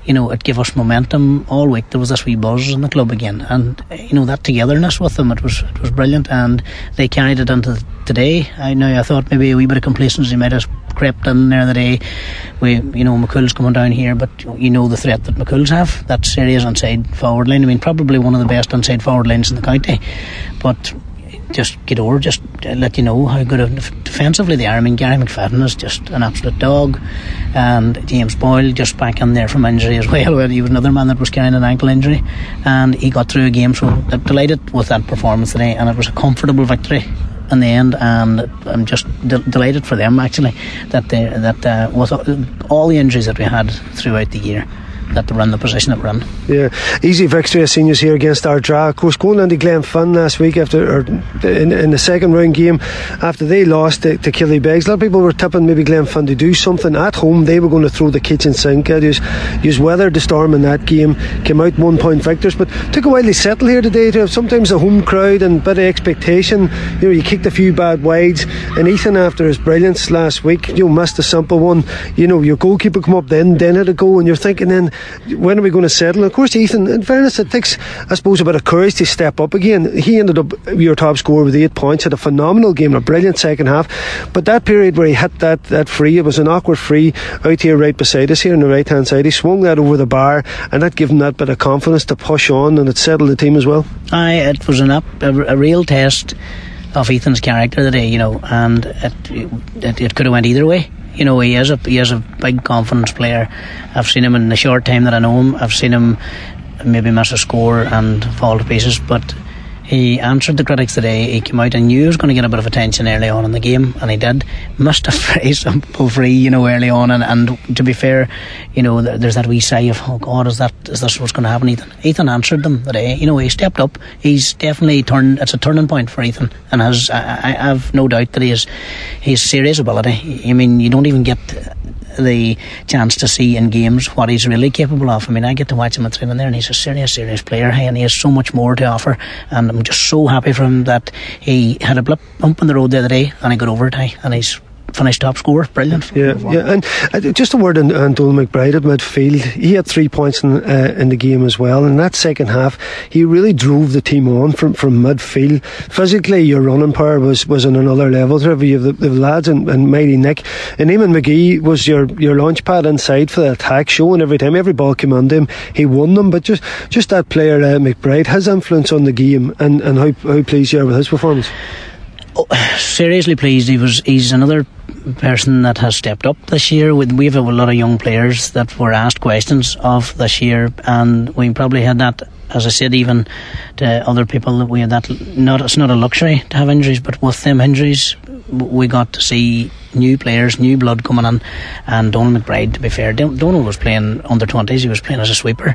you know, it gave us momentum all week. There was this wee buzz in the club again, and you know that togetherness with them, it was it was brilliant, and they carried it into today. I know I thought maybe a wee bit of complacency might have crept in there the day. We, you know, McCool's coming down here, but you know the threat that McCool's have. That serious inside forward line. I mean, probably one of the best inside forward lines in the county, but just get over, just let you know how good defensively they are. I mean, Gary McFadden is just an absolute dog, and James Boyle just back in there from injury as well. He was another man that was carrying an ankle injury, and he got through a game. So I'm delighted with that performance today, and it was a comfortable victory in the end, and I'm just de- delighted for them actually that they that uh, with all the injuries that we had throughout the year that they run the position that we're in. Yeah, easy victory as seniors here against our Ardra. Of course, going into Glenfin last week after, in, in the second round game, after they lost to, to Killybegs, a lot of people were tipping maybe Glenfin to do something at home. They were going to throw the kitchen sink at us. Use weathered the storm in that game, came out one point victors, but took a while to settle here today. To have sometimes a home crowd and bit of expectation. You know, you kicked a few bad wides, and Ethan after his brilliance last week, you know, missed a simple one. You know, your goalkeeper come up then, then had a go, and you're thinking then when are we going to settle? Of course, Ethan, in fairness, it takes, I suppose, a bit of courage to step up again. He ended up your top scorer with eight points, had a phenomenal game, a brilliant second half. But that period where he hit that, that free, it was an awkward free out here right beside us here on the right hand side. He swung that over the bar, and that gave him that bit of confidence to push on, and it settled the team as well. Aye, it was an up, a, a real test of Ethan's character today, you know, and it, it, it could have went either way you know, he is a he is a big confidence player. I've seen him in the short time that I know him. I've seen him maybe miss a score and fall to pieces, but he answered the critics today. He came out and knew he was going to get a bit of attention early on in the game, and he did. Must have phrased simple free, you know, early on. And, and to be fair, you know, there's that wee sigh of, oh God, is that is this what's going to happen, Ethan? Ethan answered them today. You know, he stepped up. He's definitely turned. It's a turning point for Ethan, and has I, I have no doubt that he is he's serious ability. I mean, you don't even get the chance to see in games what he's really capable of. I mean, I get to watch him at training there, and he's a serious, serious player, and he has so much more to offer. And I'm just so happy for him that he had a blip bump on the road the other day, and he got over it, and he's finished top scorer. Brilliant. Yeah, yeah. And uh, just a word on, on McBride at midfield. He had three points in, uh, in the game as well. In that second half, he really drove the team on from, from midfield. Physically, your running power was, was on another level. Trevor, you have the, the lads and, and Mighty Nick. And Eamon McGee was your, your launch pad inside for the attack, showing every time every ball came on him, he won them. But just just that player, uh, McBride, his influence on the game and, and how, how pleased you are with his performance. Oh, seriously pleased. He was. He's another person that has stepped up this year. We have a lot of young players that were asked questions of this year, and we probably had that. As I said, even to other people, that we had that. Not it's not a luxury to have injuries, but with them injuries, we got to see new players, new blood coming in. And Donal McBride, to be fair, Donal was playing under twenties. He was playing as a sweeper.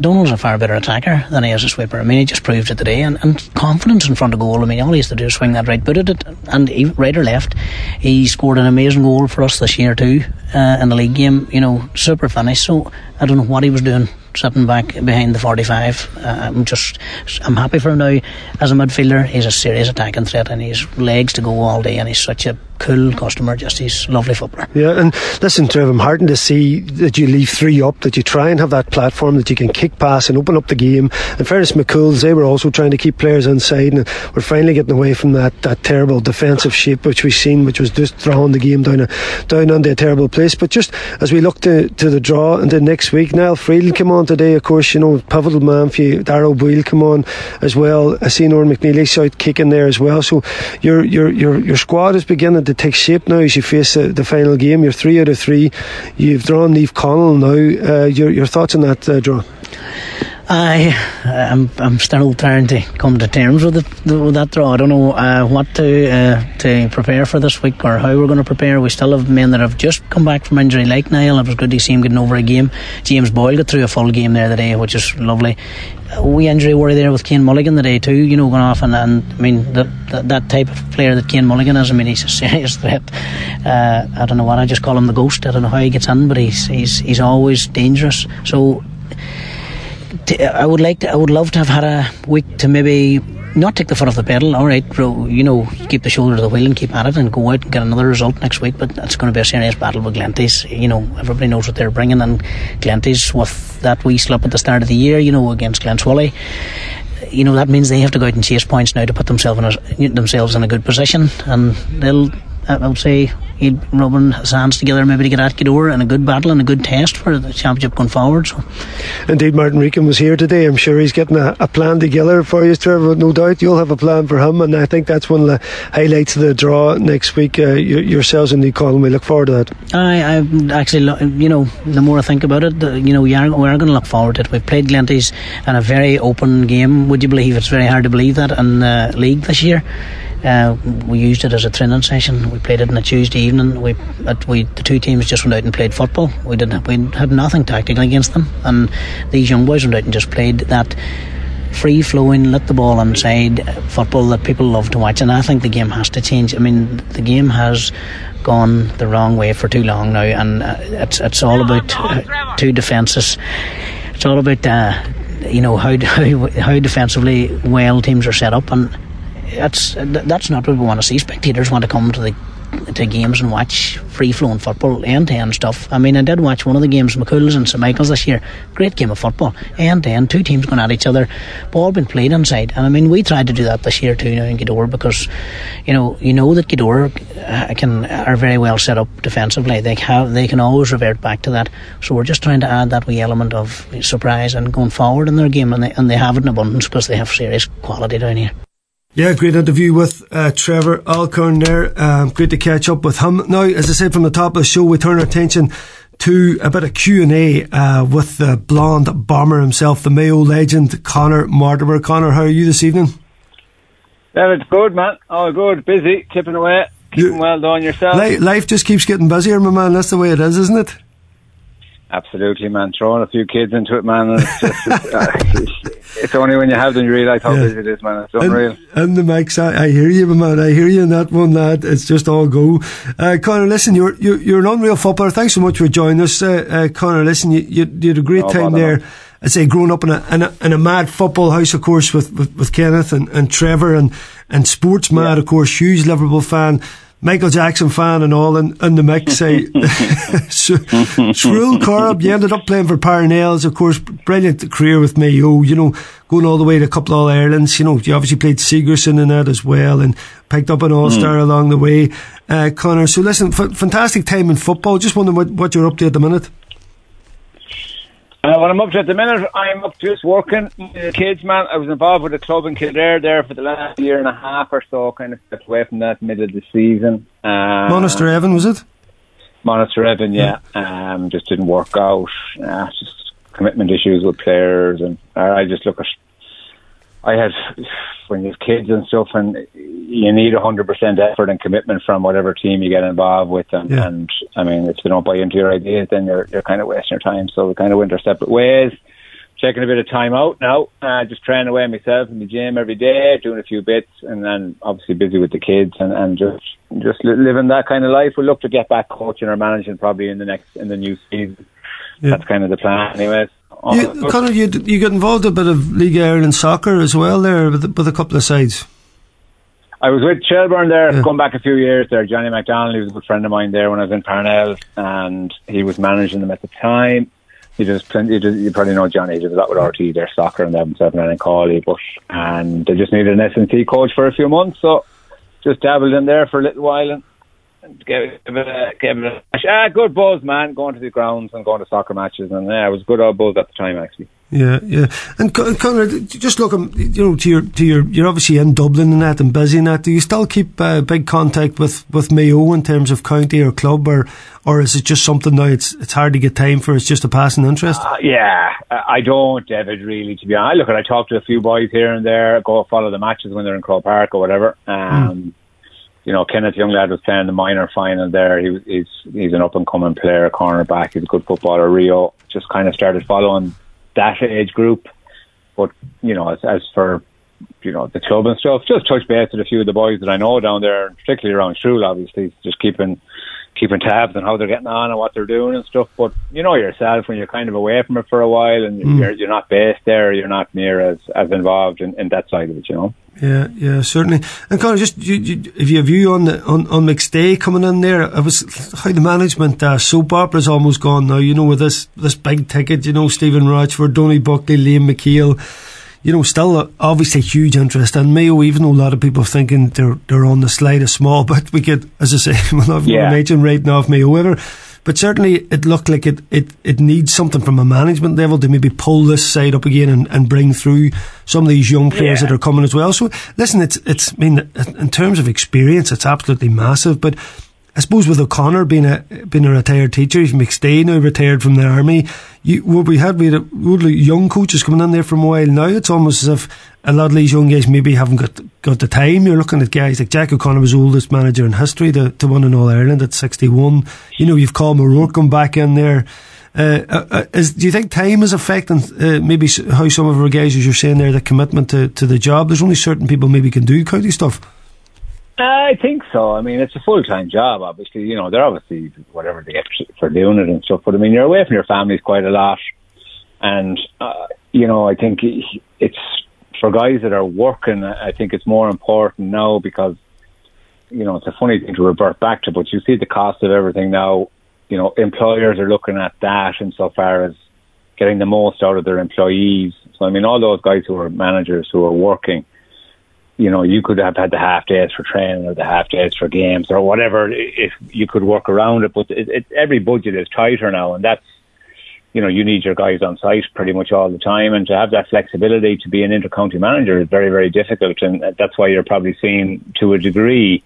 Donal's a far better attacker than he is a sweeper. I mean, he just proved it today. And, and confidence in front of goal. I mean, all he has to do is swing that right footed it, and he, right or left. He scored an amazing goal for us this year, too, uh, in the league game. You know, super finish. So I don't know what he was doing sitting back behind the 45. Uh, I'm just, I'm happy for him now. As a midfielder, he's a serious attacking threat and he's legs to go all day and he's such a cool customer, just he's lovely footballer. Yeah, and listen, Trev, I'm heartened to see that you leave three up, that you try and have that platform that you can kick past and open up the game. And fairness, McCool's, they were also trying to keep players inside, and we're finally getting away from that, that terrible defensive shape which we've seen, which was just throwing the game down a, down into a terrible place. But just as we look to, to the draw into next week, Niall Friel came on today, of course, you know, pivotal man for you. Boyle come on as well. I see Norm McNeely out kicking there as well. So your your your your squad is beginning to take shape now as you face the, the final game. You're three out of three. You've drawn Naomh Conaill now. Uh, your your thoughts on that uh, draw? I, I'm, I'm still trying to come to terms with it, with that draw. I don't know uh, what to uh, to prepare for this week or how we're going to prepare. We still have men that have just come back from injury, like Niall. It was good to see him getting over a game. James Boyle got through a full game there today, which is lovely. We injury worry there with Kane Mulligan today too. You know, going off and, and I mean that, that, that type of player that Kane Mulligan is. I mean, he's a serious threat. Uh, I don't know what I just call him the ghost. I don't know how he gets in, but he's he's he's always dangerous. So Uh, I would like to, I would love to have had a week to maybe not take the foot off the pedal. All right, bro, you know, keep the shoulder to the wheel and keep at it and go out and get another result next week. But it's going to be a serious battle with Glenties. You know, everybody knows what they're bringing, and Glenties with that wee slip at the start of the year, you know, against Glenswilly. You know that means they have to go out and chase points now to put themselves in a, themselves in a good position, and they'll I would say he'd rubbing his hands together maybe to get at Gweedore and a good battle and a good test for the championship going forward. So. Indeed, Martin Regan was here today. I'm sure he's getting a, a, plan together for you, Trevor. No doubt you'll have a plan for him, and I think that's one of the highlights of the draw next week. Uh, yourselves in the call, and we look forward to that. I, I actually, you know, the more I think about it, the, you know, we are, we are going to look forward to it. We've played Glenties in a very open game. Would you believe it's very hard to believe that in the league this year? Uh, we used it as a training session. We played it on a Tuesday evening. We, we the two teams just went out and played football. We didn't we had nothing tactical against them, and these young boys went out and just played that free flowing, let the ball inside football that people love to watch. And I think the game has to change. I mean, the game has gone the wrong way for too long now, and uh, it's it's all about uh, two defences. It's all about. Uh, you know how, how how defensively well teams are set up, and that's that's not what we want to see. Spectators want to come to the to games and watch free flowing football, end to end stuff. I mean, I did watch one of the games, McCool's and St Michael's this year. Great game of football, end to end, two teams going at each other, ball being played inside. And I mean, we tried to do that this year too now in Gweedore because, you know, you know that Gweedore uh, can are very well set up defensively. They have they can always revert back to that. So we're just trying to add that wee element of surprise and going forward in their game, and they and they have it in abundance because they have serious quality down here. Yeah, great interview with uh, Trevor Alcorn there. Um, great to catch up with him. Now, as I said from the top of the show, we turn our attention to a bit of Q&A uh, with the blonde bomber himself, the Mayo legend, Conor Mortimer. Conor, how are you this evening? Yeah, it's good man. All good. Busy, tipping away. Keeping well done yourself. Life just keeps getting busier, my man. That's the way it is, isn't it? Absolutely, man. Throwing a few kids into it, man. It's, just, it's, uh, it's, only when you have them you realise how yeah. busy it is, man. It's unreal. And, and the mics, I, I, hear you, man. I hear you in that one, lad. It's just all go. Uh, Conor, listen, you're, you're, you're an unreal footballer. Thanks so much for joining us, uh, uh, Conor. Listen, you, you, you, had a great no time there. Man. I say growing up in a, in a, in a mad football house, of course, with, with, with Kenneth and, and Trevor and and sports mad, yeah. of course, huge Liverpool fan. Michael Jackson fan and all in, in the mix. Shrule Corb, you ended up playing for Parnells, of course, brilliant career with Mayo, you know, going all the way to a couple of All Irelands. You know, you obviously played Sigerson in that as well and picked up an All Star mm. along the way, uh, Conor. So listen, f- fantastic time in football. Just wondering what, what you're up to at the minute. Uh, what I'm up to at the minute, I'm up to just working uh, kids, man. I was involved with a club in Kildare there for the last year and a half or so. Kind of stepped away from that middle of the season. Uh, Monasterevin was it? Monasterevin, yeah. yeah. Um, just didn't work out. Uh, just commitment issues with players, and I just look at I had when you have kids and stuff, and you need a hundred percent effort and commitment from whatever team you get involved with. And, yeah. and I mean, if they don't buy into your ideas, then you're you're kind of wasting your time. So we kind of went our separate ways. Taking a bit of time out now, uh, just training away myself in the gym every day, doing a few bits, and then obviously busy with the kids and, and just just living that kind of life. We'll look to get back coaching or managing probably in the next in the new season. Yeah. That's kind of the plan, anyways. Oh, you, Conor, you, you got involved a bit of League Ireland soccer as well there with, with a couple of sides. I was with Shelbourne there, yeah. going back a few years there. Johnny McDonald, he was a good friend of mine there when I was in Parnell, and he was managing them at the time. He does plenty. He you probably know Johnny. He does a lot with RT, their soccer, and they have himself and Cawley, but and they just needed an SNC coach for a few months, so just dabbled in there for a little while, and give it a, give it a ah, good buzz, man. Going to the grounds and going to soccer matches, and yeah, it was good old buzz at the time actually. Yeah, yeah. And Conor, just looking, you know, to your to your, you're obviously in Dublin and that, and busy and that. Do you still keep uh, big contact with with Mayo in terms of county or club, or or is it just something now it's it's hard to get time for? It's just a passing interest. Uh, yeah, I don't, David. Really, to be honest, look, I talk to a few boys here and there, go follow the matches when they're in Croke Park or whatever. Hmm. Um, mm you know, Kenneth Younglad was playing the minor final there. He, he's he's an up and coming player, cornerback. He's a good footballer. Rio just kind of started following that age group, but you know, as, as for you know the club and stuff, just touch base with a few of the boys that I know down there, particularly around Shrule, obviously, just keeping keeping tabs on how they're getting on and what they're doing and stuff. But you know yourself when you're kind of away from it for a while and mm. you're you're not based there, you're not near as as involved in, in that side of it, you know. Yeah, yeah, certainly. And Conor, just you, you, if you have view on the on, on McStay coming in there, it was how the management uh, soap opera's almost gone now. You know, with this this big ticket, you know, Stephen Rochford, Donie Buckley, Liam McHale, you know, still obviously huge interest. And Mayo, even though a lot of people are thinking they're they're on the slide a small but we could, as I say, we'll not yeah. mention right now of Mayo ever. But certainly it looked like it, it, it needs something from a management level to maybe pull this side up again and, and bring through some of these young players yeah. that are coming as well. So listen, it's, it's, I mean, in terms of experience, it's absolutely massive, but I suppose with O'Connor being a being a retired teacher, even McStay now retired from the army. You, what we had we had a, young coaches coming in there for a while. Now it's almost as if a lot of these young guys maybe haven't got got the time. You're looking at guys like Jack O'Connor was the oldest manager in history to, to win an All Ireland at 61. You know, you've Colm O'Rourke come back in there. Uh, uh, uh, is, do you think time is affecting uh, maybe how some of our guys, as you're saying there, the commitment to, to the job? There's only certain people maybe can do county stuff. I think so. I mean, it's a full time job. Obviously, you know, they're obviously whatever they get for doing it and stuff. But I mean, you're away from your families quite a lot, and uh, you know, I think it's for guys that are working. I think it's more important now because you know it's a funny thing to revert back to, but you see the cost of everything now. You know, employers are looking at that insofar as getting the most out of their employees. So I mean, all those guys who are managers who are working you know, you could have had the half days for training or the half days for games or whatever if you could work around it. But it, it, every budget is tighter now, and that's you know you need your guys on site pretty much all the time, and to have that flexibility to be an intercounty manager is very very difficult, and that's why you're probably seeing to a degree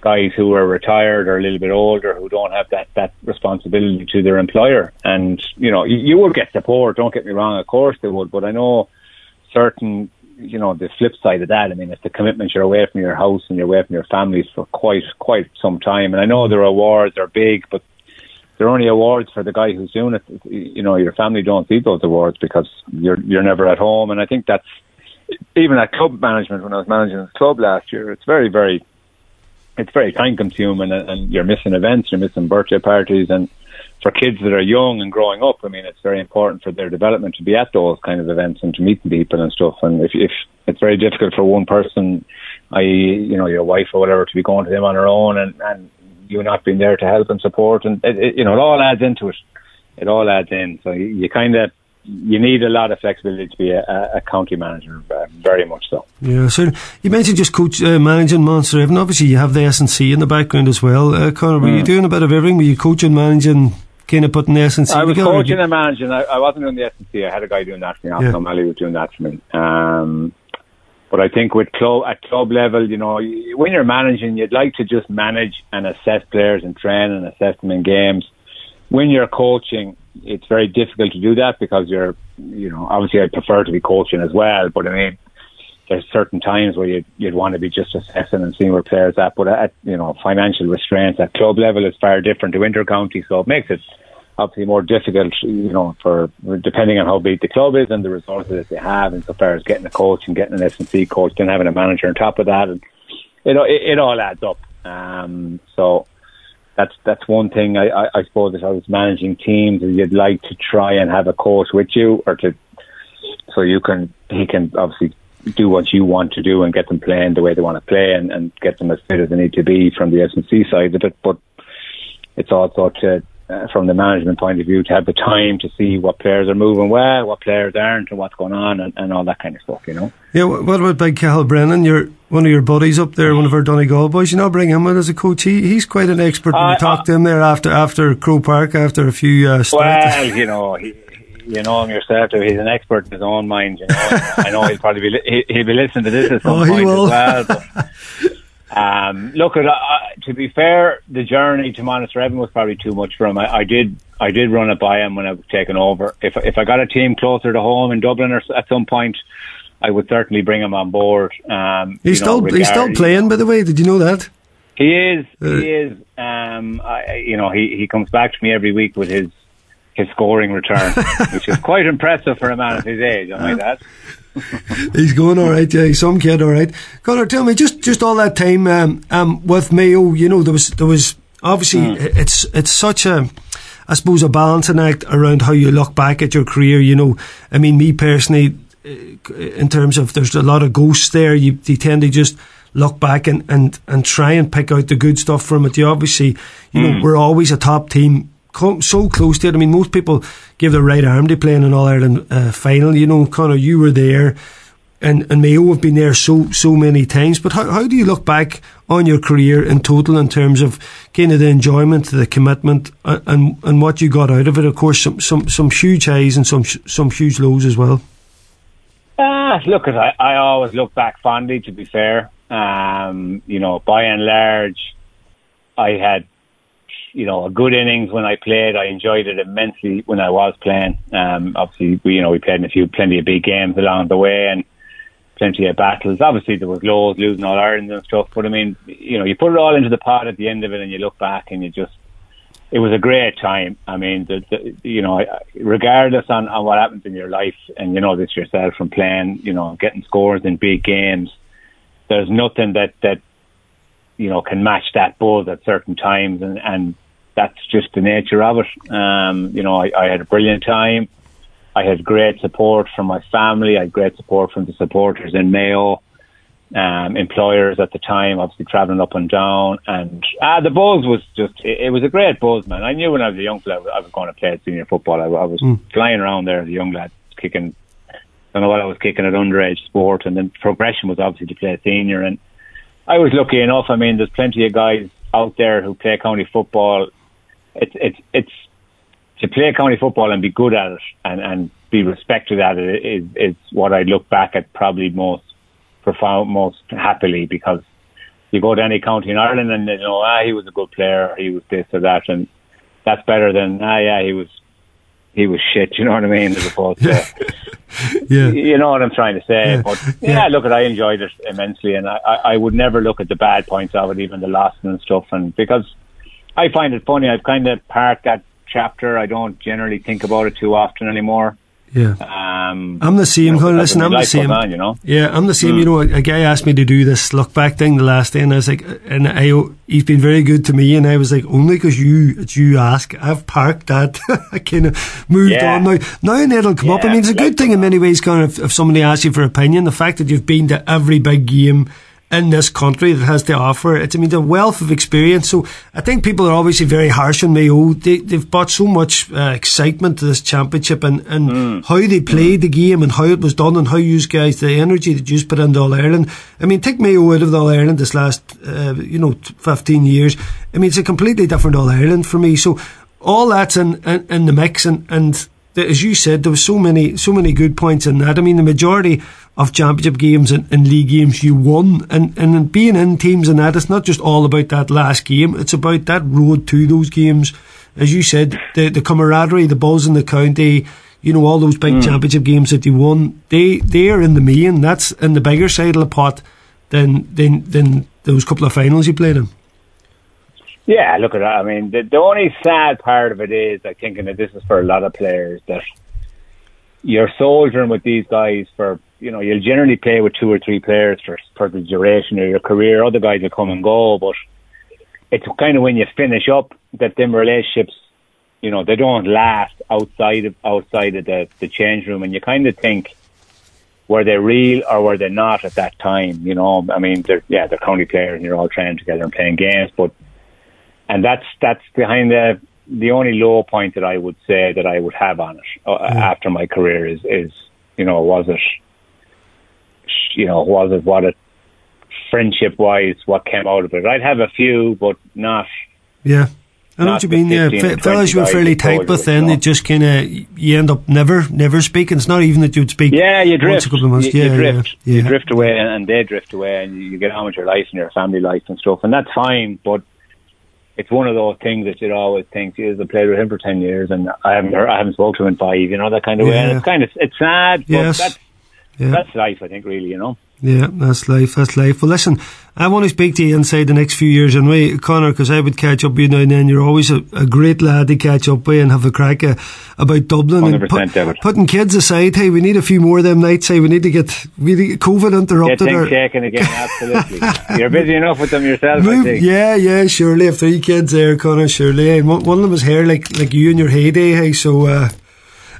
guys who are retired or a little bit older who don't have that that responsibility to their employer, and you know you, you will get support. Don't get me wrong, of course they would, but I know certain you know, the flip side of that, I mean, it's the commitment you're away from your house and you're away from your families for quite, quite some time. And I know the rewards are big, but they're only awards for the guy who's doing it. You know, your family don't see those awards because you're, you're never at home. And I think that's, even at club management, when I was managing the club last year, it's very, very, it's very time consuming and, and you're missing events, you're missing birthday parties and, for kids that are young and growing up, I mean, it's very important for their development to be at those kind of events and to meet people and stuff. And if, if it's very difficult for one person, i.e., you know, your wife or whatever, to be going to them on her own and, and you not being there to help and support, and it, it, you know, it all adds into it. It all adds in. So you, you kind of you need a lot of flexibility to be a, a county manager, uh, very much so. Yeah, so you mentioned just coach uh, managing Monasterevin. Obviously, you have the S and C in the background as well. Uh, Conor, were mm. you doing a bit of everything? Were you coaching, managing, kind of putting the S and C I was together? coaching and managing. I, I, wasn't doing the S and C. I had a guy doing that for me. Yeah. O'Malley was doing that for me. Um, but I think with club at club level, you know, when you're managing, you'd like to just manage and assess players and train and assess them in games. When you're coaching, it's very difficult to do that because you're, you know, obviously I prefer to be coaching as well, but I mean, there's certain times where you'd, you'd want to be just assessing and seeing where players at, but at, you know, financial restraints at club level is far different to intercounty, so it makes it obviously more difficult, you know, for depending on how big the club is and the resources that they have, insofar as getting a coach and getting an S and C coach, then having a manager on top of that, and it it, it all adds up. Um, so that's that's one thing. I, I, I suppose if I was managing teams, you'd like to try and have a coach with you, or to so you can he can obviously do what you want to do and get them playing the way they want to play and, and get them as fit as they need to be from the S and C side of it. But it's also to uh, from the management point of view to have the time to see what players are moving well, what players aren't, and what's going on, and, and all that kind of stuff, you know. Yeah, what about Big Cathal Brennan? You're one of your buddies up there, one of our Donegal boys. You know, bring him in as a coach. He, he's quite an expert. Uh, we talked uh, to him there after after Croke Park, after a few uh, Well, you know, he, you know him yourself. He's an expert in his own mind. You know, I know he'll probably be he, will be listening to this at some oh, point as well. But, um, look, at, uh, to be fair, the journey to Monasterevin was probably too much for him. I, I, did, I did run it by him when I was taken over. If if I got a team closer to home in Dublin or at some point, I would certainly bring him on board. Um, he's still know, he's still playing, by the way. Did you know that? He is. Uh, he is. Um, I, you know, he he comes back to me every week with his his scoring return, which is quite impressive for a man of his age. I might add. he's going all right. Yeah, he's some kid, all right. Conor, tell me, just just all that time um, um, with Mayo, you know, there was there was obviously mm. it's it's such a. I suppose a balancing act around how you look back at your career. You know, I mean, me personally, uh, in terms of there's a lot of ghosts there. You, you tend to just look back and, and, and try and pick out the good stuff from it. You obviously, you mm. know, hmm. we're always a top team so close to it. I mean, most people give their right arm to playing an All Ireland uh, final. You know, Conor, you were there, and and Mayo have been there so so many times. But how how do you look back on your career in total in terms of kind of the enjoyment, the commitment, uh, and and what you got out of it? Of course, some some some huge highs and some some huge lows as well. Ah, look, I I always look back fondly. To be fair, um, you know, by and large, I had you know, a good innings when I played. I enjoyed it immensely when I was playing. Um, obviously, we, you know, we played in a few, plenty of big games along the way and plenty of battles. Obviously, there was lows, losing all Ireland and stuff. But I mean, you know, you put it all into the pot at the end of it, and you look back and you just, it was a great time. I mean, the, the, you know, regardless on, on what happens in your life, and you know this yourself from playing, you know, getting scores in big games. There's nothing that that you know can match that buzz at certain times, and and that's just the nature of it. Um, you know, I, I had a brilliant time. I had great support from my family. I had great support from the supporters in Mayo, um, employers at the time, obviously traveling up and down. And uh, the buzz was just, it, it, was a great buzz, man. I knew when I was a young lad I was going to play senior football. I, I was mm. flying around there as a young lad, kicking, I don't know what I was kicking at underage sport. And then progression was obviously to play senior. And I was lucky enough. I mean, there's plenty of guys out there who play county football it's it's it's to play county football and be good at it and and be respected at it is is what I look back at probably most profound most happily because you go to any county in Ireland and you know ah he was a good player he was this or that and that's better than ah yeah he was he was shit you know what I mean as opposed to Yeah. You know what I'm trying to say. Yeah. But Yeah. yeah, look, at I enjoyed it immensely, and I, I, I would never look at the bad points of it, even the losses and stuff. And because I find it funny, I've kind of parked that chapter. I don't generally think about it too often anymore. Yeah. Um, I'm the same, you know, Listen, I'm the same. on, you know. Yeah, I'm the same. Mm. You know, a guy asked me to do this look back thing the last day, and I was like, and I, he's been very good to me, and I was like, only because you, it's you ask. I've parked that. I kind of moved Yeah. on now. Now and then it'll come up. I mean, it's a good thing in many ways, kind of, if somebody asks you for opinion, the fact that you've been to every big game in this country that has to offer. It's, I mean, the wealth of experience. So I think people are obviously very harsh on me. Oh, they, they've brought so much uh, excitement to this championship and, and Mm. how they played the game and how it was done and how you guys, the energy that you put into All Ireland. I mean, take Mayo out of All Ireland this last, uh, you know, 15 years. I mean, it's a completely different All Ireland for me. So all that's in, in, in the mix and, and the, as you said, there was so many, so many good points in that. I mean, the majority of championship games and, and league games you won, and and being in teams and that, it's not just all about that last game. It's about that road to those games. As you said, the the camaraderie, the buzz in the county, you know, all those big mm. championship games that you won. They they are in the main. That's in the bigger side of the pot than than than those couple of finals you played in. Yeah, look at that. I mean, the, the only sad part of it is, I think, and this is for a lot of players, that you're soldiering with these guys for, you know, you'll generally play with two or three players for, for the duration of your career. Other guys will come and go, but it's kind of when you finish up that them relationships, you know, they don't last outside of outside of the, the change room, and you kind of think, were they real or were they not at that time? You know, I mean, they're yeah, they're county players and you're all training together and playing games, but and that's that's behind the the only low point that I would say that I would have on it uh, after my career is is you know was it you know was it what it friendship wise what came out of it I'd have a few but not Yeah. I know what you mean. Yeah, 15 fellas you were fairly tight told then no. just kind of you end up never, never speaking. It's not even that you'd speak. yeah you once drift a couple of months. you, yeah, you drift yeah, you drift away and, and they drift away and you get on with your life and your family life and stuff and that's fine but it's one of those things that you'd always think, "Geez, I played with him for ten years, and I haven't, heard, I haven't spoken to him in five, You know that kind of way. And it's kind of, it's sad, but Yes. that's Yeah. that's life, I think. Really, you know. Yeah, that's life. That's life. Well, listen, I want to speak to you inside the next few years anyway, Conor, because I would catch up with you now and then. You're always a, a great lad to catch up with and have a crack about Dublin. and 100%, David. putting kids aside, hey, we need a few more of them nights. Hey, we need to get we need get COVID Get interrupted. things or- shaking again, absolutely. You're busy enough with them yourself, I Move, think. yeah, yeah, surely. Have three kids there, Conor, surely. Hey, one one of them was here like like you in your heyday, hey, so uh,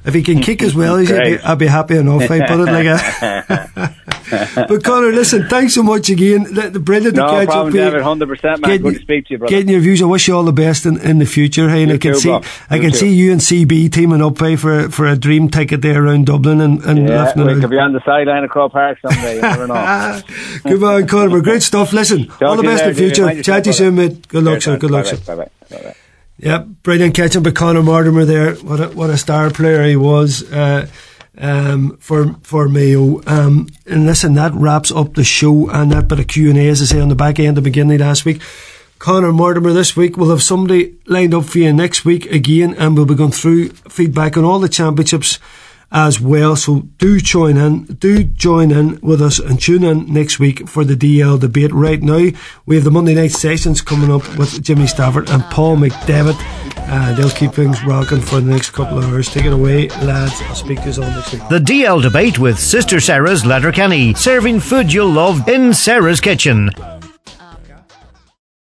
if he can kick as well as I'd be, I'd be happy enough. I put it like eh. a. but Conor, listen, thanks so much again. The, the brilliant No catch problem, up you. Hundred percent, man. Getting- Good to speak to you, brother. Getting your views. I wish you all the best in, in the future. Hey, and You I can too, see bro. I You can too. see you and CB teaming up hey, for for a dream ticket there around Dublin and, and yeah, lifting we could be on the sideline of Croke Park someday. You never know. Good man, Conor. Great stuff. Listen, all the you best in the future. Chat to you soon, mate. Good luck, sir. Good luck, sir. Bye-bye. Bye-bye. Yep, brilliant catching up with Conor Mortimer there. What a, what a star player he was uh, um, for for Mayo. Um, and listen, that wraps up the show and that bit of Q and A, as I say on the back end of beginning last week. Conor Mortimer this week. We'll have somebody lined up for you next week again, and we'll be going through feedback on all the championships as well. So do join in, do join in with us and tune in next week for the DL debate. Right now, we have the Monday night sessions coming up with Jimmy Stafford and Paul McDevitt. Uh, they'll keep things rocking for the next couple of hours. Take it away, lads. I'll speak to you all next week. The DL debate with Sister Sarah's Letterkenny, serving food you'll love in Sarah's kitchen.